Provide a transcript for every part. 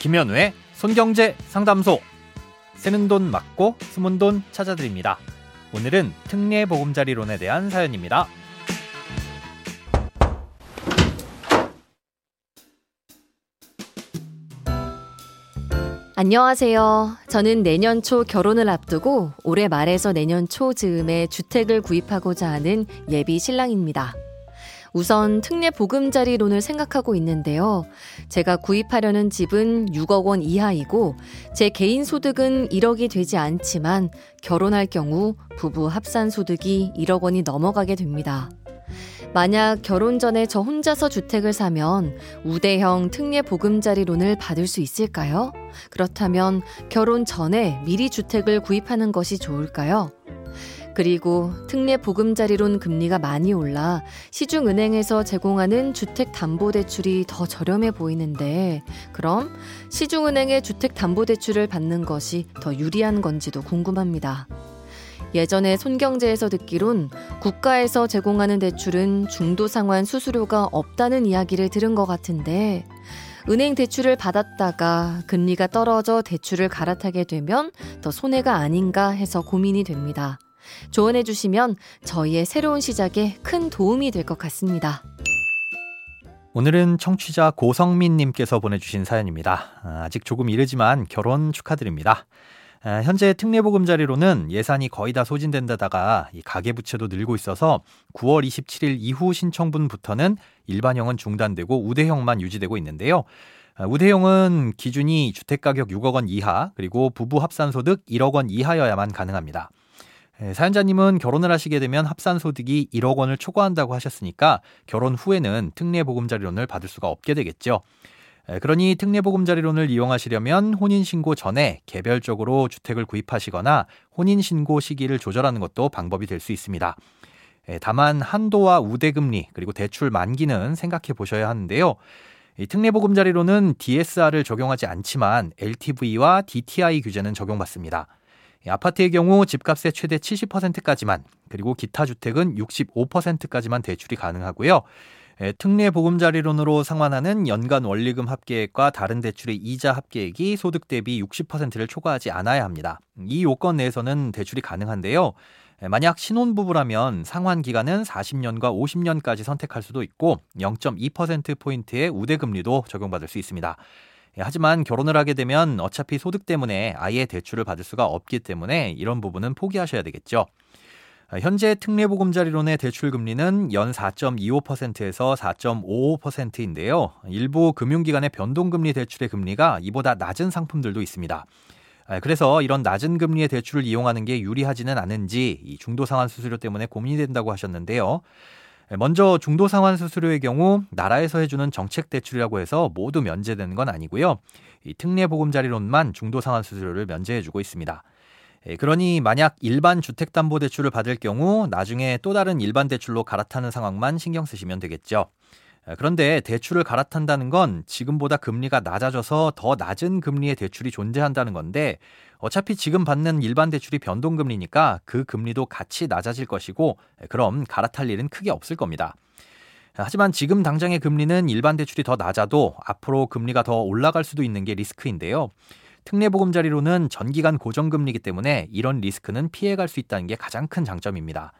김현우의 손경제 상담소. 새는 돈 맞고 숨은 돈 찾아드립니다. 오늘은 특례 보금자리론에 대한 사연입니다. 안녕하세요. 저는 내년 초 결혼을 앞두고 올해 말에서 내년 초 즈음에 주택을 구입하고자 하는 예비 신랑입니다. 우선 특례 보금자리론을 생각하고 있는데요. 제가 구입하려는 집은 6억 원 이하이고 제 개인 소득은 1억이 되지 않지만 결혼할 경우 부부 합산 소득이 1억 원이 넘어가게 됩니다. 만약 결혼 전에 저 혼자서 주택을 사면 우대형 특례 보금자리론을 받을 수 있을까요? 그렇다면 결혼 전에 미리 주택을 구입하는 것이 좋을까요? 그리고 특례 보금자리론 금리가 많이 올라 시중은행에서 제공하는 주택담보대출이 더 저렴해 보이는데 그럼 시중은행의 주택담보대출을 받는 것이 더 유리한 건지도 궁금합니다. 예전에 손경제에서 듣기론 국가에서 제공하는 대출은 중도 상환 수수료가 없다는 이야기를 들은 것 같은데 은행 대출을 받았다가 금리가 떨어져 대출을 갈아타게 되면 더 손해가 아닌가 해서 고민이 됩니다. 조언해 주시면 저희의 새로운 시작에 큰 도움이 될 것 같습니다. 오늘은 청취자 고성민 님께서 보내주신 사연입니다. 아, 아직 조금 이르지만 결혼 축하드립니다. 아, 현재 특례보금자리로는 예산이 거의 다 소진된 데다가 이 가계부채도 늘고 있어서 9월 27일 이후 신청분부터는 일반형은 중단되고 우대형만 유지되고 있는데요. 아, 우대형은 기준이 주택가격 6억 원 이하 그리고 부부 합산소득 1억 원 이하여야만 가능합니다. 예, 사연자님은 결혼을 하시게 되면 합산 소득이 1억 원을 초과한다고 하셨으니까 결혼 후에는 특례 보금자리론을 받을 수가 없게 되겠죠. 예, 그러니 특례보금자리론을 이용하시려면 혼인신고 전에 개별적으로 주택을 구입하시거나 혼인신고 시기를 조절하는 것도 방법이 될 수 있습니다. 예, 다만 한도와 우대금리 그리고 대출 만기는 생각해 보셔야 하는데요. 특례보금자리론은 DSR을 적용하지 않지만 LTV와 DTI 규제는 적용받습니다. 아파트의 경우 집값의 최대 70%까지만 그리고 기타 주택은 65%까지만 대출이 가능하고요. 특례 보금자리론으로 상환하는 연간 원리금 합계액과 다른 대출의 이자 합계액이 소득 대비 60%를 초과하지 않아야 합니다. 이 요건 내에서는 대출이 가능한데요. 만약 신혼부부라면 상환 기간은 40년과 50년까지 선택할 수도 있고 0.2%포인트의 우대금리도 적용받을 수 있습니다. 예, 하지만 결혼을 하게 되면 어차피 소득 때문에 아예 대출을 받을 수가 없기 때문에 이런 부분은 포기하셔야 되겠죠. 아, 현재 특례보금자리론의 대출 금리는 연 4.25%에서 4.55%인데요. 일부 금융기관의 변동금리 대출의 금리가 이보다 낮은 상품들도 있습니다. 아, 그래서 이런 낮은 금리의 대출을 이용하는 게 유리하지는 않은지 중도상환 수수료 때문에 고민이 된다고 하셨는데요. 네, 먼저 중도 상환 수수료의 경우 나라에서 해주는 정책 대출이라고 해서 모두 면제되는 건 아니고요. 이 특례 보금자리론만 중도 상환 수수료를 면제해주고 있습니다. 예, 그러니 만약 일반 주택담보대출을 받을 경우 나중에 또 다른 일반 대출로 갈아타는 상황만 신경 쓰시면 되겠죠. 예, 그런데 대출을 갈아탄다는 건 지금보다 금리가 낮아져서 더 낮은 금리의 대출이 존재한다는 건데 어차피 지금 받는 일반 대출이 변동금리니까 그 금리도 같이 낮아질 것이고 그럼 갈아탈 일은 크게 없을 겁니다. 하지만 지금 당장의 금리는 일반 대출이 더 낮아도 앞으로 금리가 더 올라갈 수도 있는 게 리스크인데요. 특례보금자리로는 전기간 고정금리이기 때문에 이런 리스크는 피해갈 수 있다는 게 가장 큰 장점입니다.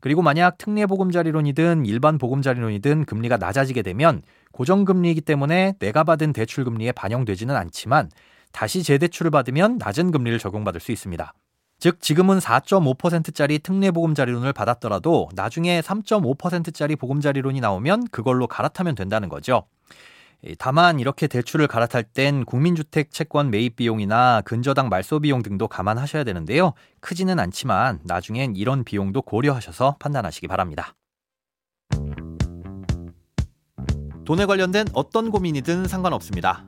그리고 만약 특례보금자리론이든 일반 보금자리론이든 금리가 낮아지게 되면 고정금리이기 때문에 내가 받은 대출금리에 반영되지는 않지만 다시 재대출을 받으면 낮은 금리를 적용받을 수 있습니다. 즉 지금은 4.5%짜리 특례 보금자리론을 받았더라도 나중에 3.5%짜리 보금자리론이 나오면 그걸로 갈아타면 된다는 거죠. 다만 이렇게 대출을 갈아탈 땐 국민주택 채권 매입 비용이나 근저당 말소 비용 등도 감안하셔야 되는데요. 크지는 않지만 나중엔 이런 비용도 고려하셔서 판단하시기 바랍니다. 돈에 관련된 어떤 고민이든 상관없습니다.